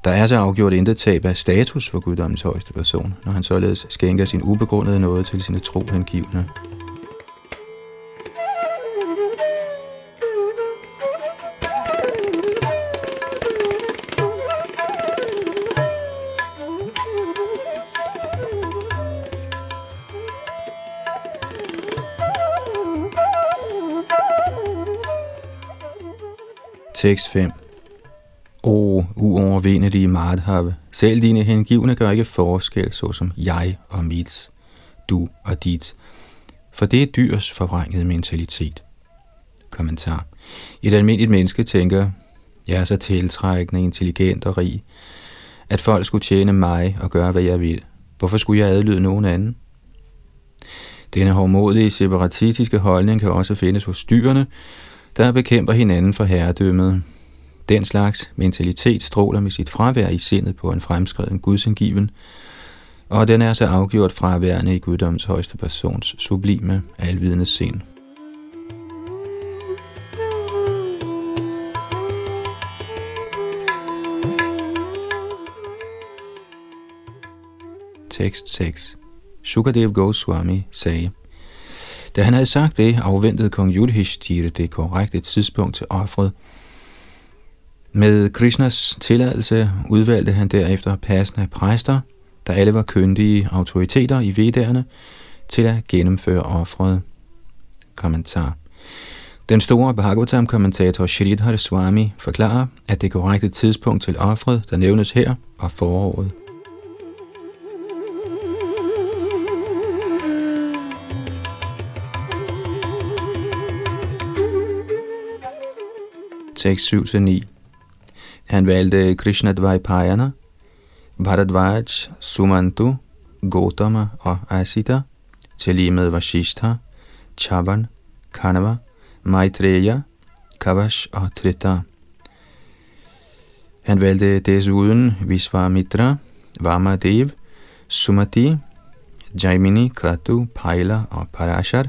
[SPEAKER 1] Der er så afgjort intet tab af status for guddommens højeste person, når han således skænker sin ubegrundede noget til sine tro hengivne. Tekst 5 O uovervindelige Madhav, selv dine hengivne gør ikke forskel, såsom jeg og mit, du og dit, for det er dyrs forvrængede mentalitet. Kommentar. Et almindeligt menneske tænker, jeg er så tiltrækkende, intelligent og rig, at folk skulle tjene mig og gøre, hvad jeg vil. Hvorfor skulle jeg adlyde nogen anden? Denne hårdmodige separatistiske holdning kan også findes hos dyrene, der bekæmper hinanden for herredømmet. Den slags mentalitet stråler med sit fravær i sindet på en fremskreden gudsengiven, og den er så afgjort fraværende i guddoms højeste persons sublime, alvidende sind. Tekst 6 Sukadev Goswami sagde, da han havde sagt det, afventede kong Yudhishthira det korrekte tidspunkt til offret. Med Krishnas tilladelse udvalgte han derefter passende præster, der alle var køndige autoriteter i vedderne, til at gennemføre offret. Kommentar den store Bhagavatam-kommentator Shridhar Swami forklarer, at det korrekte tidspunkt til offret, der nævnes her, var foråret. Tekst 7-9. Han valgte Krishna Dvajpayana, Bharadvaj, Sumantu, Gotama og Asita, til lige med Vashishta, Chavan, Kanava, Maitreya, Kavash og Trita. Han valgte desuden Visvamitra, Vamadev, Sumati, Jaimini, Kratu, Paila og Parashar,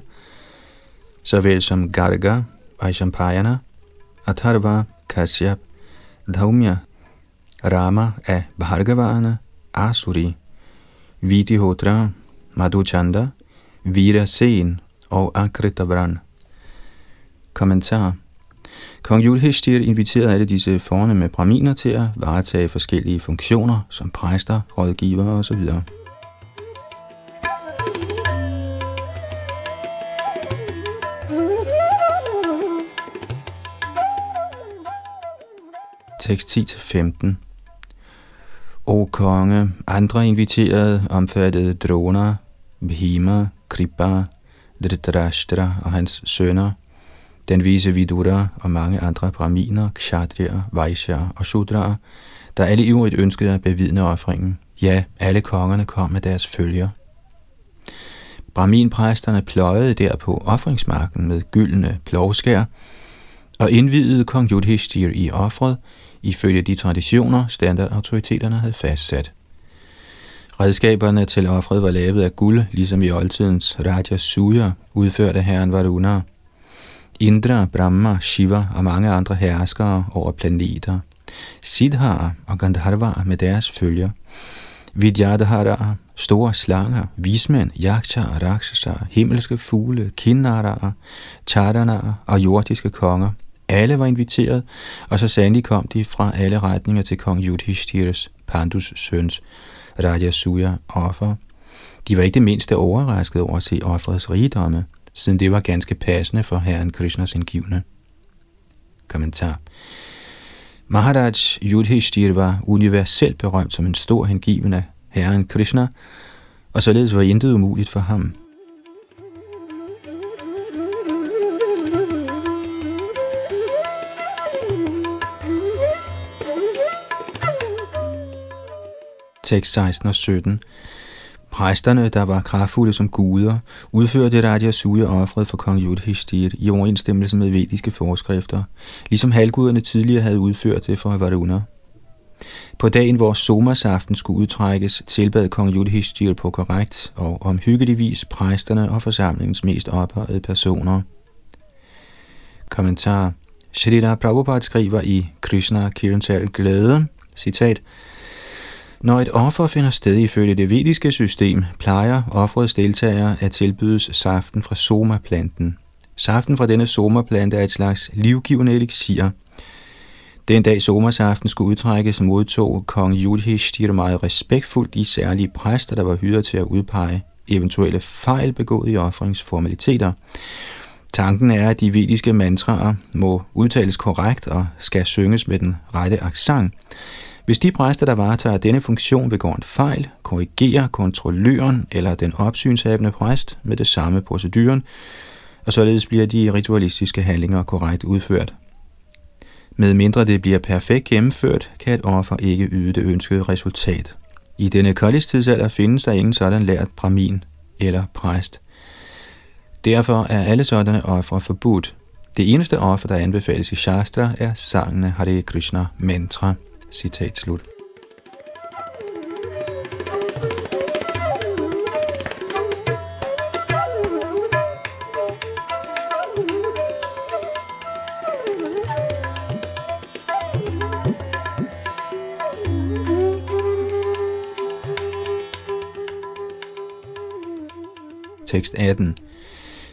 [SPEAKER 1] såvel som Garga, Vaishampayana, Atharva, Kashyap, Dhaumya, Rama af Bhargavana, Asuri, Vidihotra, Madhuchanda, Vira Sen og Akritavran. Kommentar Kong Yudhishthir inviterede alle disse fornemme braminer til at varetage forskellige funktioner som præster, rådgivere osv. tekst 10-15. O konge, andre inviterede omfattede Drona, Bhima, Kripa, Dhritarashtra og hans sønner, den vise Vidura og mange andre braminer, kshatriyer, vaishyaer og shudraer, der alle ivrigt ønskede at bevidne offringen. Ja, alle kongerne kom med deres følger. Brahminpræsterne pløjede derpå offringsmarken med gyldne plovskær og indvidede kong Yudhishthir i offret, ifølge de traditioner, standardautoriteterne havde fastsat. Redskaberne til offret var lavet af guld, ligesom i oldtidens Raja Suya, udført af herren Varuna. Indra, Brahma, Shiva og mange andre herskere over planeter. Siddhar og Gandharva med deres følger. Vidyadhara, store slanger, vismænd, yakshar, rakshasa, himmelske fugle, kinnaraer, charanar og jordiske konger. Alle var inviteret, og så sandelig kom de fra alle retninger til kong Yudhishthires, Pandus søns, Rajasuya offer. De var ikke det mindste overrasket over at se offerets rigdomme, siden det var ganske passende for herren Krishnas indgivende. Kommentar Maharaj Yudhishthir var universelt berømt som en stor hengiven af herren Krishna, og således var intet umuligt for ham. Tekst 16 og 17 Præsterne, der var kraftfulde som guder, udførte Raja Suya offret for kong Yudhishthir i overensstemmelse med vediske forskrifter, ligesom halvguderne tidligere havde udført det for Varuna. På dagen, hvor somasaften skulle udtrækkes, tilbad kong Yudhishthir på korrekt og omhyggelig vis præsterne og forsamlingens mest ophøjede personer. Kommentar Shrita Prabhupada skriver i Krishna Kirantal Glæde, citat, når et offer finder sted ifølge det vediske system, plejer offerets deltagere at tilbydes saften fra somaplanten. Saften fra denne somaplante er et slags livgivende elixir. Den dag somersaften skulle udtrækkes, modtog kong Yudhishthira meget respektfuldt de særlige præster, der var hyret til at udpege eventuelle fejl begået i offringsformaliteter. Tanken er, at de vediske mantraer må udtales korrekt og skal synges med den rette accent. Hvis de præster, der varetager denne funktion, begår en fejl, korrigerer kontrolløren eller den opsynshavende præst med det samme proceduren, og således bliver de ritualistiske handlinger korrekt udført. Med mindre det bliver perfekt gennemført, kan et offer ikke yde det ønskede resultat. I denne koldistidsalder findes der ingen sådan lært bramin eller præst. Derfor er alle sådanne ofre forbudt. Det eneste offer, der anbefales i Shastra, er sangene Hare Krishna mantra. Citat slut. Tekst 18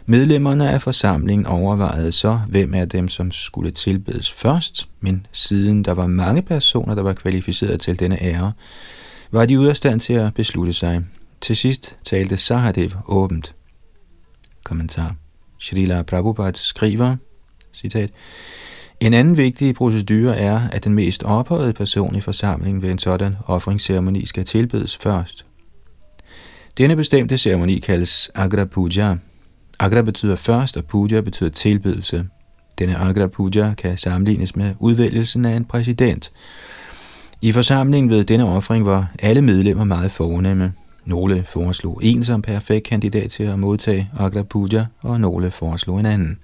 [SPEAKER 1] Medlemmerne af forsamlingen overvejede så, hvem af dem, som skulle tilbedes først, men siden der var mange personer, der var kvalificeret til denne ære, var de ude af stand til at beslutte sig. Til sidst talte Sahadev åbent. Kommentar. Srila Prabhupada skriver, citat, en anden vigtig procedure er, at den mest ophøjede person i forsamlingen ved en sådan offringsceremoni skal tilbedes først. Denne bestemte ceremoni kaldes Agra Puja, Agra betyder først, og puja betyder tilbedelse. Denne Agra Puja kan sammenlignes med udvælgelsen af en præsident. I forsamlingen ved denne offring var alle medlemmer meget fornemme. Nogle foreslog en som perfekt kandidat til at modtage Agra Puja, og nogle foreslog en anden.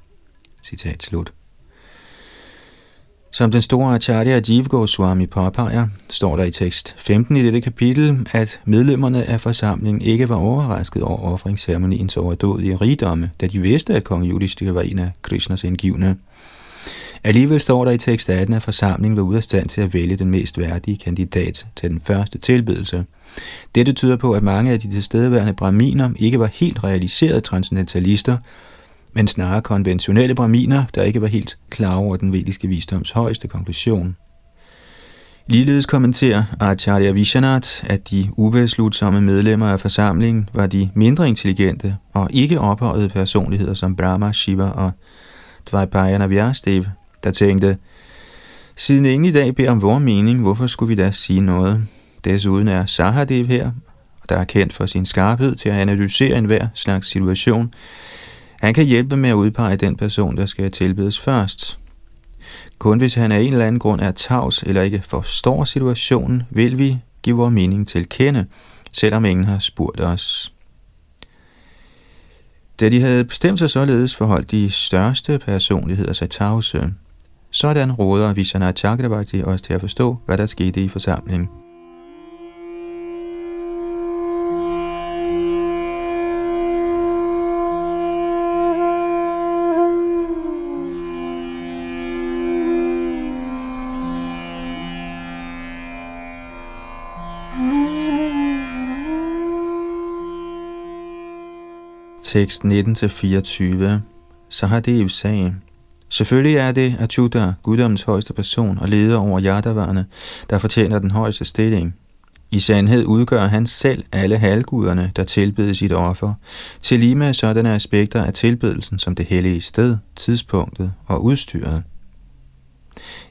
[SPEAKER 1] Citat slut. Som den store Acharya Jivgo Goswami påpeger, står der i tekst 15 i dette kapitel, at medlemmerne af forsamlingen ikke var overrasket over offringsceremoniens overdådige rigdomme, da de vidste, at kong Yudhishthira var en af Krishnas indgivende. Alligevel står der i tekst 18, at forsamlingen var ude af stand til at vælge den mest værdige kandidat til den første tilbedelse. Dette tyder på, at mange af de tilstedeværende braminer ikke var helt realiserede transcendentalister, men snarere konventionelle braminer, der ikke var helt klar over den vediske visdoms højeste konklusion. Ligeledes kommenterer Acharya Vishanath, at de ubeslutsomme medlemmer af forsamlingen var de mindre intelligente og ikke ophøjede personligheder som Brahma, Shiva og Dvajpayana Vyastev, der tænkte, siden ingen i dag beder om vores mening, hvorfor skulle vi da sige noget? Desuden er Sahadev her, der er kendt for sin skarphed til at analysere enhver slags situation, han kan hjælpe med at udpege den person, der skal tilbedes først. Kun hvis han af en eller anden grund er tavs eller ikke forstår situationen, vil vi give vores mening til kende, selvom ingen har spurgt os. Da de havde bestemt sig således, forholdt de største personligheder sig tavse. Sådan råder Vishana Chakravarti også til at forstå, hvad der skete i forsamlingen. Tekst 19-24. Sahadev sagde, Selvfølgelig er det Achyuta, guddommens højeste person og leder over Yadavarne, der fortjener den højeste stilling. I sandhed udgør han selv alle halvguderne, der tilbedes sit offer, til lige med sådanne aspekter af tilbedelsen som det hellige sted, tidspunktet og udstyret.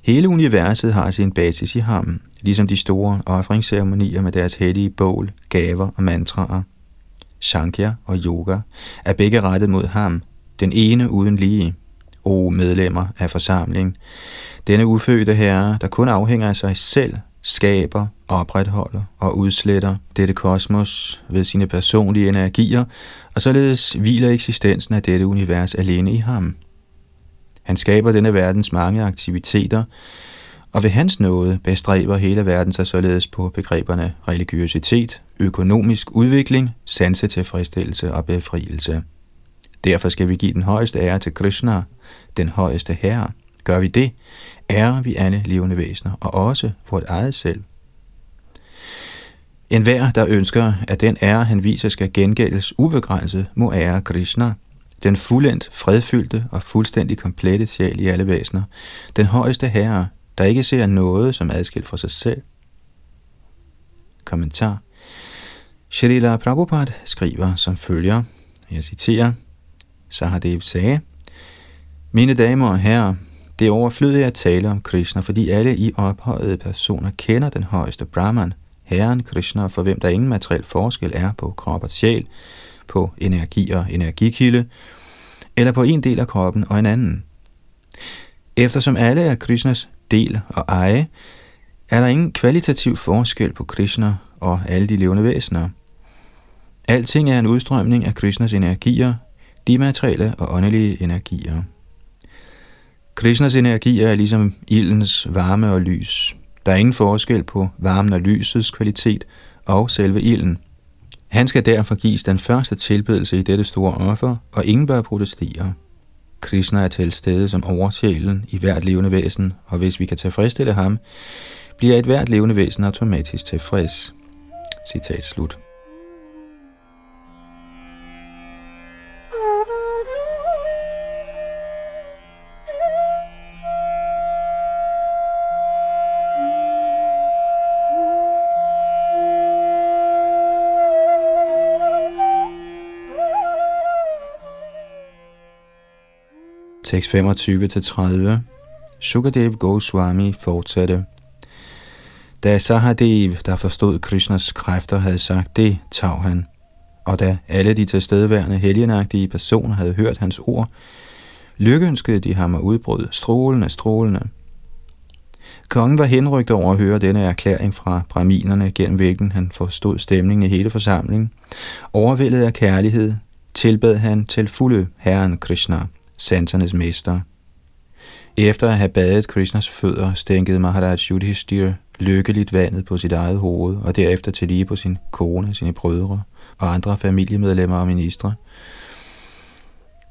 [SPEAKER 1] Hele universet har sin basis i ham, ligesom de store offringsceremonier med deres hellige bål, gaver og mantraer. Shankya og yoga er begge rettet mod ham, den ene uden lige. O medlemmer af forsamling, denne ufødte herre, der kun afhænger af sig selv, skaber, opretholder og udsletter dette kosmos ved sine personlige energier, og således hviler eksistensen af dette univers alene i ham. Han skaber denne verdens mange aktiviteter, og ved hans nåde bestræber hele verden sig således på begreberne religiøsitet, økonomisk udvikling, sansetilfredsstillelse og befrielse. Derfor skal vi give den højeste ære til Krishna, den højeste herre. Gør vi det, ærer vi alle levende væsener, og også vort eget selv. En hver, der ønsker, at den ære, han viser, skal gengældes ubegrænset, må ære Krishna, den fuldendt, fredfyldte og fuldstændig komplette sjæl i alle væsener, den højeste herre, der ikke ser noget som adskilt fra sig selv. Kommentar Shrila Prabhupada skriver som følger, jeg citerer, Sahadev sagde, Mine damer og herrer, det er overflødigt at tale om Krishna, fordi alle i ophøjede personer kender den højeste Brahman, Herren Krishna, for hvem der ingen materiel forskel er på krop og sjæl, på energi og energikilde, eller på en del af kroppen og en anden. Eftersom alle er Krishnas del og eje, er der ingen kvalitativ forskel på Krishna og alle de levende væsener. Alting er en udstrømning af Krishnas energier, de materielle og åndelige energier. Krishnas energier er ligesom ildens varme og lys. Der er ingen forskel på varmen og lysets kvalitet og selve ilden. Han skal derfor gives den første tilbedelse i dette store offer, og ingen bør protestere. Krishna er til stede som oversjælen i hvert levende væsen, og hvis vi kan tilfredsstille ham, bliver et hvert levende væsen automatisk tilfreds. Citat slut. Tekst 25-30. Sukadev Goswami fortsatte. Da Sahadev, der forstod Krishnas kræfter, havde sagt det, tag han. Og da alle de tilstedeværende helgenagtige personer havde hørt hans ord, lykkeønskede de ham at udbryde strålende, strålende. Kongen var henrygt over at høre denne erklæring fra braminerne, gennem hvilken han forstod stemningen i hele forsamlingen. Overvældet af kærlighed, tilbad han til fulde Herren Krishna sansernes mester. Efter at have badet Krishnas fødder, stænkede Maharaj Yudhishthir lykkeligt vandet på sit eget hoved, og derefter til lige på sin kone, sine brødre og andre familiemedlemmer og ministre.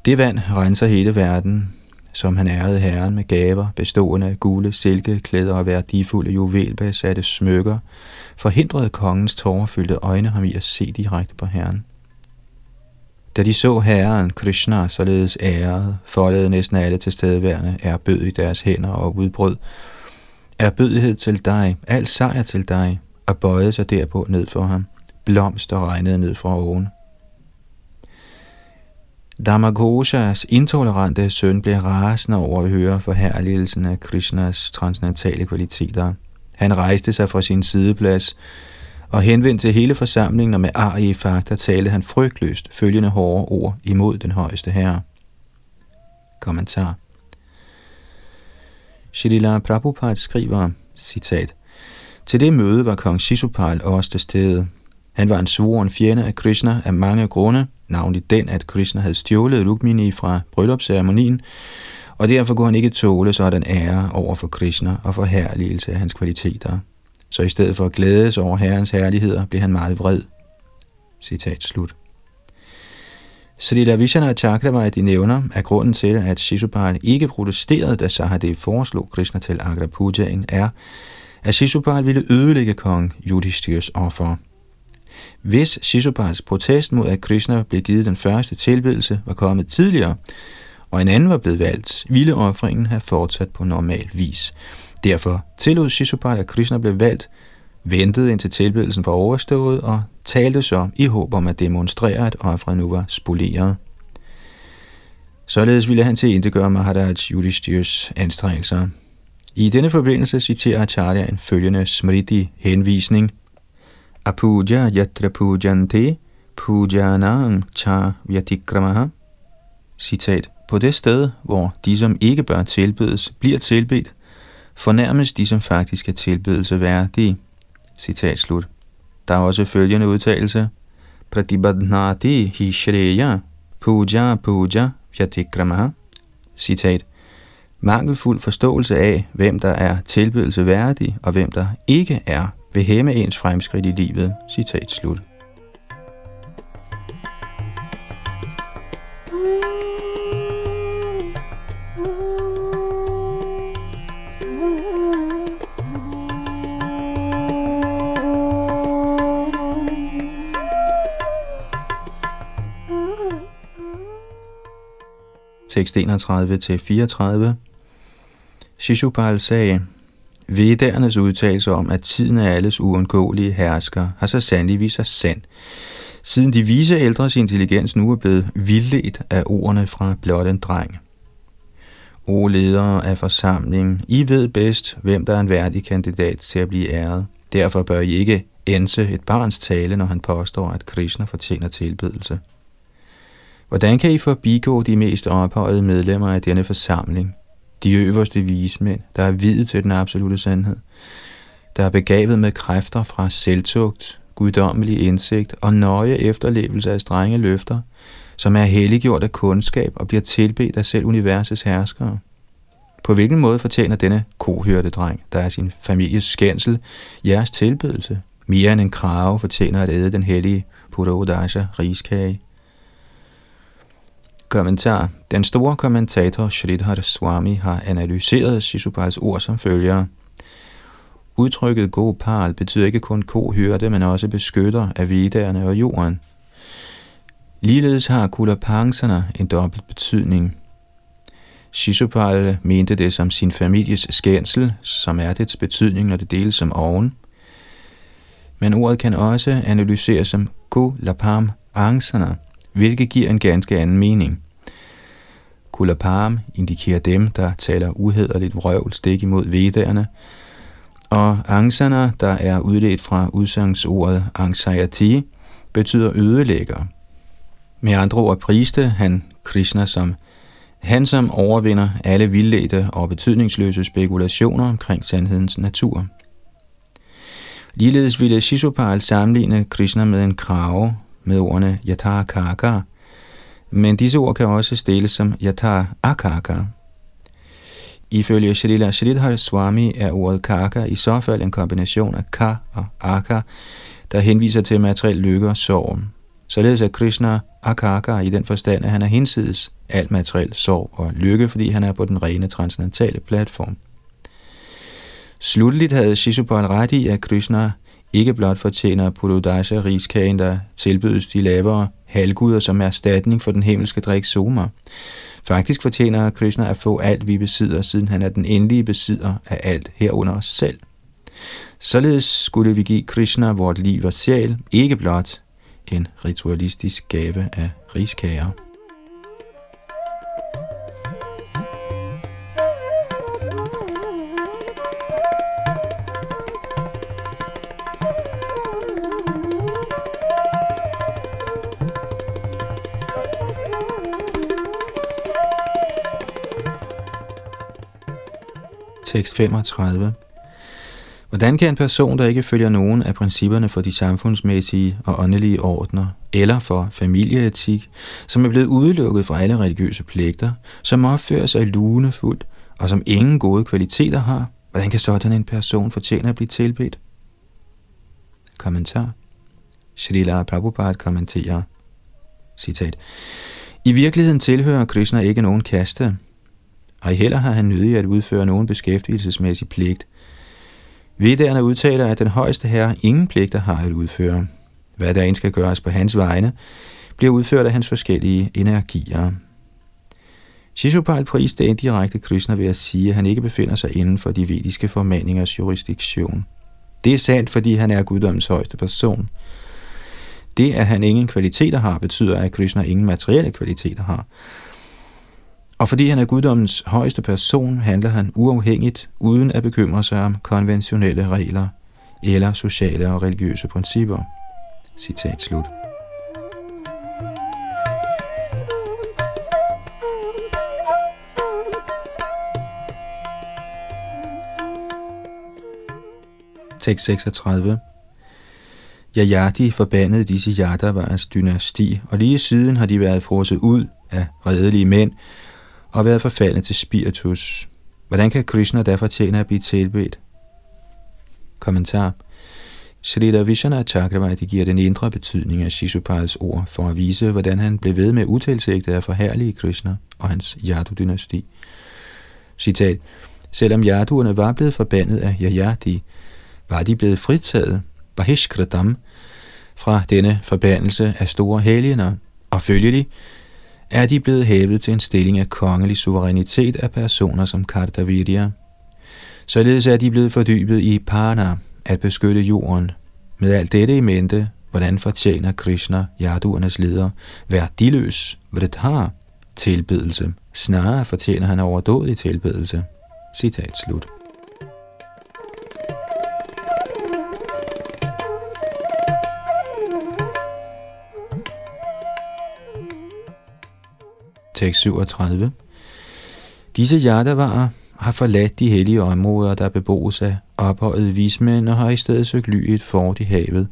[SPEAKER 1] Det vand renser hele verden, som han ærede herren med gaver, bestående af gule silkeklæder og værdifulde juvelbesatte smykker, forhindrede kongens tårerfyldte øjne ham i at se direkte på herren. Da de så herren Krishna således æret, foldede næsten alle tilstedeværende erbød i deres hænder og udbrød. Erbødighed til dig, al sejr til dig, og bøjede sig derpå ned for ham. Blomster regnede ned fra oven. Damagoshas intolerante søn blev rasende over at høre forherligelsen af Krishnas transcendentale kvaliteter. Han rejste sig fra sin sideplads, og henvendt til hele forsamlingen og med ar i fakta talte han frygtløst følgende hårde ord imod den højeste herre. Kommentar Shalila Prabhupada skriver, citat, Til det møde var kong Shishupal også til stede. Han var en svoren fjende af Krishna af mange grunde, navnlig den, at Krishna havde stjålet Rukmini fra bryllupsceremonien, og derfor kunne han ikke tåle sådan ære over for Krishna og forherligelse af hans kvaliteter så i stedet for at glædes over Herrens herligheder, blev han meget vred. Citat slut. Srila Vishana Chakravarti de nævner, at grunden til, at Shishupal ikke protesterede, da Sahadev foreslog Krishna til Agra Pujaen, er, at Shishupal ville ødelægge kong Yudhishthir's offer. Hvis Shishupals protest mod, at Krishna blev givet den første tilbedelse, var kommet tidligere, og en anden var blevet valgt, ville offringen have fortsat på normal vis. Derfor tillod Shishupal, at Krishna blev valgt, ventede indtil tilbedelsen var overstået og talte så i håb om at demonstrere, at offret nu var spoleret. Således ville han til indegøre Maharaj Yudhishthir's anstrengelser. I denne forbindelse citerer Acharya en følgende smriti henvisning. Apuja yatra pujante pujanam cha vyatikramaha. Citat. På det sted, hvor de, som ikke bør tilbedes, bliver tilbedt, fornærmes de, som faktisk er tilbedelse værdige. Citat slut. Der er også følgende udtalelse. Pratibadhnati hi shreya puja puja vyatikramaha. Citat. Mangelfuld forståelse af, hvem der er tilbedelse værdig, og hvem der ikke er, vil hæmme ens fremskridt i livet. Citat slut. 31-34. Shishupal sagde, Vedernes udtalelse om, at tiden er alles uundgåelige hersker, har så sandelig vist sig sand, siden de vise ældres intelligens nu er blevet vildledt af ordene fra blot en dreng. O ledere af forsamlingen, I ved bedst, hvem der er en værdig kandidat til at blive æret. Derfor bør I ikke ense et barns tale, når han påstår, at Krishna fortjener tilbedelse. Hvordan kan I forbigå de mest ophøjede medlemmer af denne forsamling? De øverste vismænd, der er videt til den absolute sandhed, der er begavet med kræfter fra selvtugt, guddommelig indsigt og nøje efterlevelse af strenge løfter, som er helliggjort af kundskab og bliver tilbedt af selv universets herskere. På hvilken måde fortjener denne kohørte dreng, der er sin families skændsel, jeres tilbedelse? Mere end en krave fortjener at æde den hellige Purodasha riskage. Kommentar. Den store kommentator Sridhar Swami har analyseret Shishupals ord som følger. Udtrykket Gopal betyder ikke kun kohørte, men også beskytter af vedderne og jorden. Ligeledes har kulapangserne en dobbelt betydning. Shishupal mente det som sin families skændsel, som er dets betydning, når det deles som oven. Men ordet kan også analyseres som Kulapam angserne – hvilket giver en ganske anden mening. Kulapam indikerer dem, der taler uhederligt vrøvl stik imod vedderne, og angsana, der er udledt fra udsangsordet anxiety, betyder ødelægger. Med andre ord priste han Krishna som han, som overvinder alle vildledte og betydningsløse spekulationer omkring sandhedens natur. Ligeledes ville Shishupal sammenligne Krishna med en krave, med ordene yata kaka, men disse ord kan også stilles som yata akaka. Ifølge Shrila Sridhar Swami er ordet kaka i så fald en kombination af ka og aka, der henviser til materiel lykke og sorg. Således er Krishna akaka i den forstand, at han er hinsides alt materiel sorg og lykke, fordi han er på den rene transcendentale platform. Slutteligt havde Shishupal ret i, at Krishna ikke blot fortjener Purudasha riskagen, der tilbydes de lavere halvguder som erstatning for den himmelske drik Soma. Faktisk fortjener Krishna at få alt, vi besidder, siden han er den endelige besidder af alt herunder os selv. Således skulle vi give Krishna vort liv og sjæl, ikke blot en ritualistisk gave af riskager. 35. Hvordan kan en person, der ikke følger nogen af principperne for de samfundsmæssige og åndelige ordner, eller for familieetik, som er blevet udelukket fra alle religiøse pligter, som opfører sig lunefuldt og som ingen gode kvaliteter har, hvordan kan sådan en person fortjene at blive tilbedt? Kommentar. Srila Prabhupada kommenterer, citat, I virkeligheden tilhører Krishna ikke nogen kaste, ej heller har han nødig at udføre nogen beskæftigelsesmæssig pligt. Vedderne udtaler, at den højeste herre ingen pligter har at udføre. Hvad der end skal gøres på hans vegne, bliver udført af hans forskellige energier. Shishupal priste indirekte Krishna ved at sige, at han ikke befinder sig inden for de vediske formaningers jurisdiktion. Det er sandt, fordi han er guddommens højeste person. Det, at han ingen kvaliteter har, betyder, at Krishna ingen materielle kvaliteter har. Og fordi han er guddommens højeste person, handler han uafhængigt, uden at bekymre sig om konventionelle regler eller sociale og religiøse principper. Citat slut. Tekst 36 Yajati forbandede disse Yadavas dynasti, og lige siden har de været frosset ud af redelige mænd og været forfaldet til spiritus. Hvordan kan Krishna derfor tjene at blive tilbedt? Kommentar Shrita Vishana Chakravarti giver den indre betydning af Shishupals ord for at vise, hvordan han blev ved med utilsigtet at forherlige Krishna og hans Yadu-dynasti. Citat Selvom Yaduerne var blevet forbandet af Yayati, var de blevet fritaget, Bahishkratam, fra denne forbandelse af store helgener, og følgelig er de blevet hævet til en stilling af kongelig suverænitet af personer som Kartavirya. Således er de blevet fordybet i Parna, at beskytte jorden. Med alt dette i mente, hvordan fortjener Krishna, Yaduernes leder, værdiløs, har tilbedelse. Snarere fortjener han overdådig tilbedelse. Citat slut. Tekst 37. Disse Yadavarer har forladt de hellige områder, der beboes af ophøjet vismænd og har i stedet søgt ly i et fort i havet.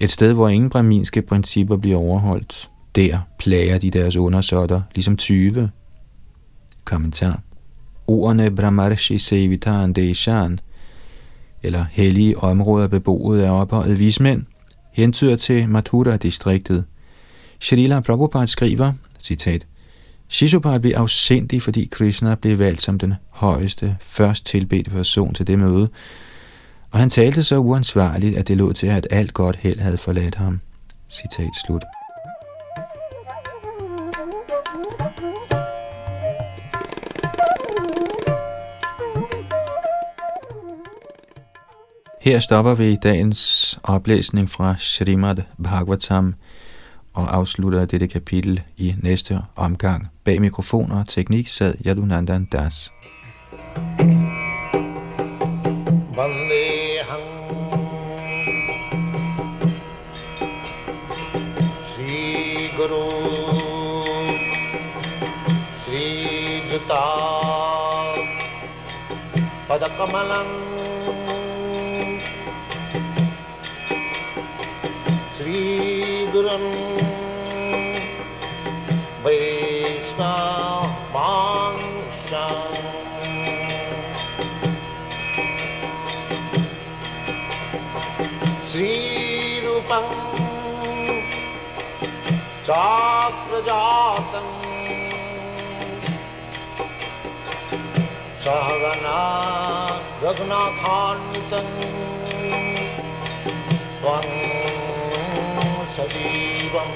[SPEAKER 1] Et sted, hvor ingen braminske principper bliver overholdt. Der plager de deres undersåtter, ligesom 20. Kommentar. Ordene Brahmarshi Sevitan Deshan, eller hellige områder beboet af ophøjet vismænd, hentyder til Mathura-distriktet. Srila Prabhupada skriver, citat, Shishupal blev afsindig, fordi Krishna blev valgt som den højeste, først tilbedte person til det møde, og han talte så uansvarligt, at det lå til, at alt godt held havde forladt ham. Citat slut. Her stopper vi i dagens oplæsning fra Srimad Bhagavatam, og afslutter dette kapitel i næste omgang. Bag mikrofoner og teknik sad Yadunandan Das. Vandeham Sri Guru Sri Juta Padakamalang चाप्रजातम् सहगना रघुनाथान्वितम् त्वं सजीवम्।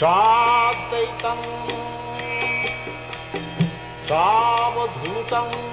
[SPEAKER 1] शाक्तैतम् सावधूतम्।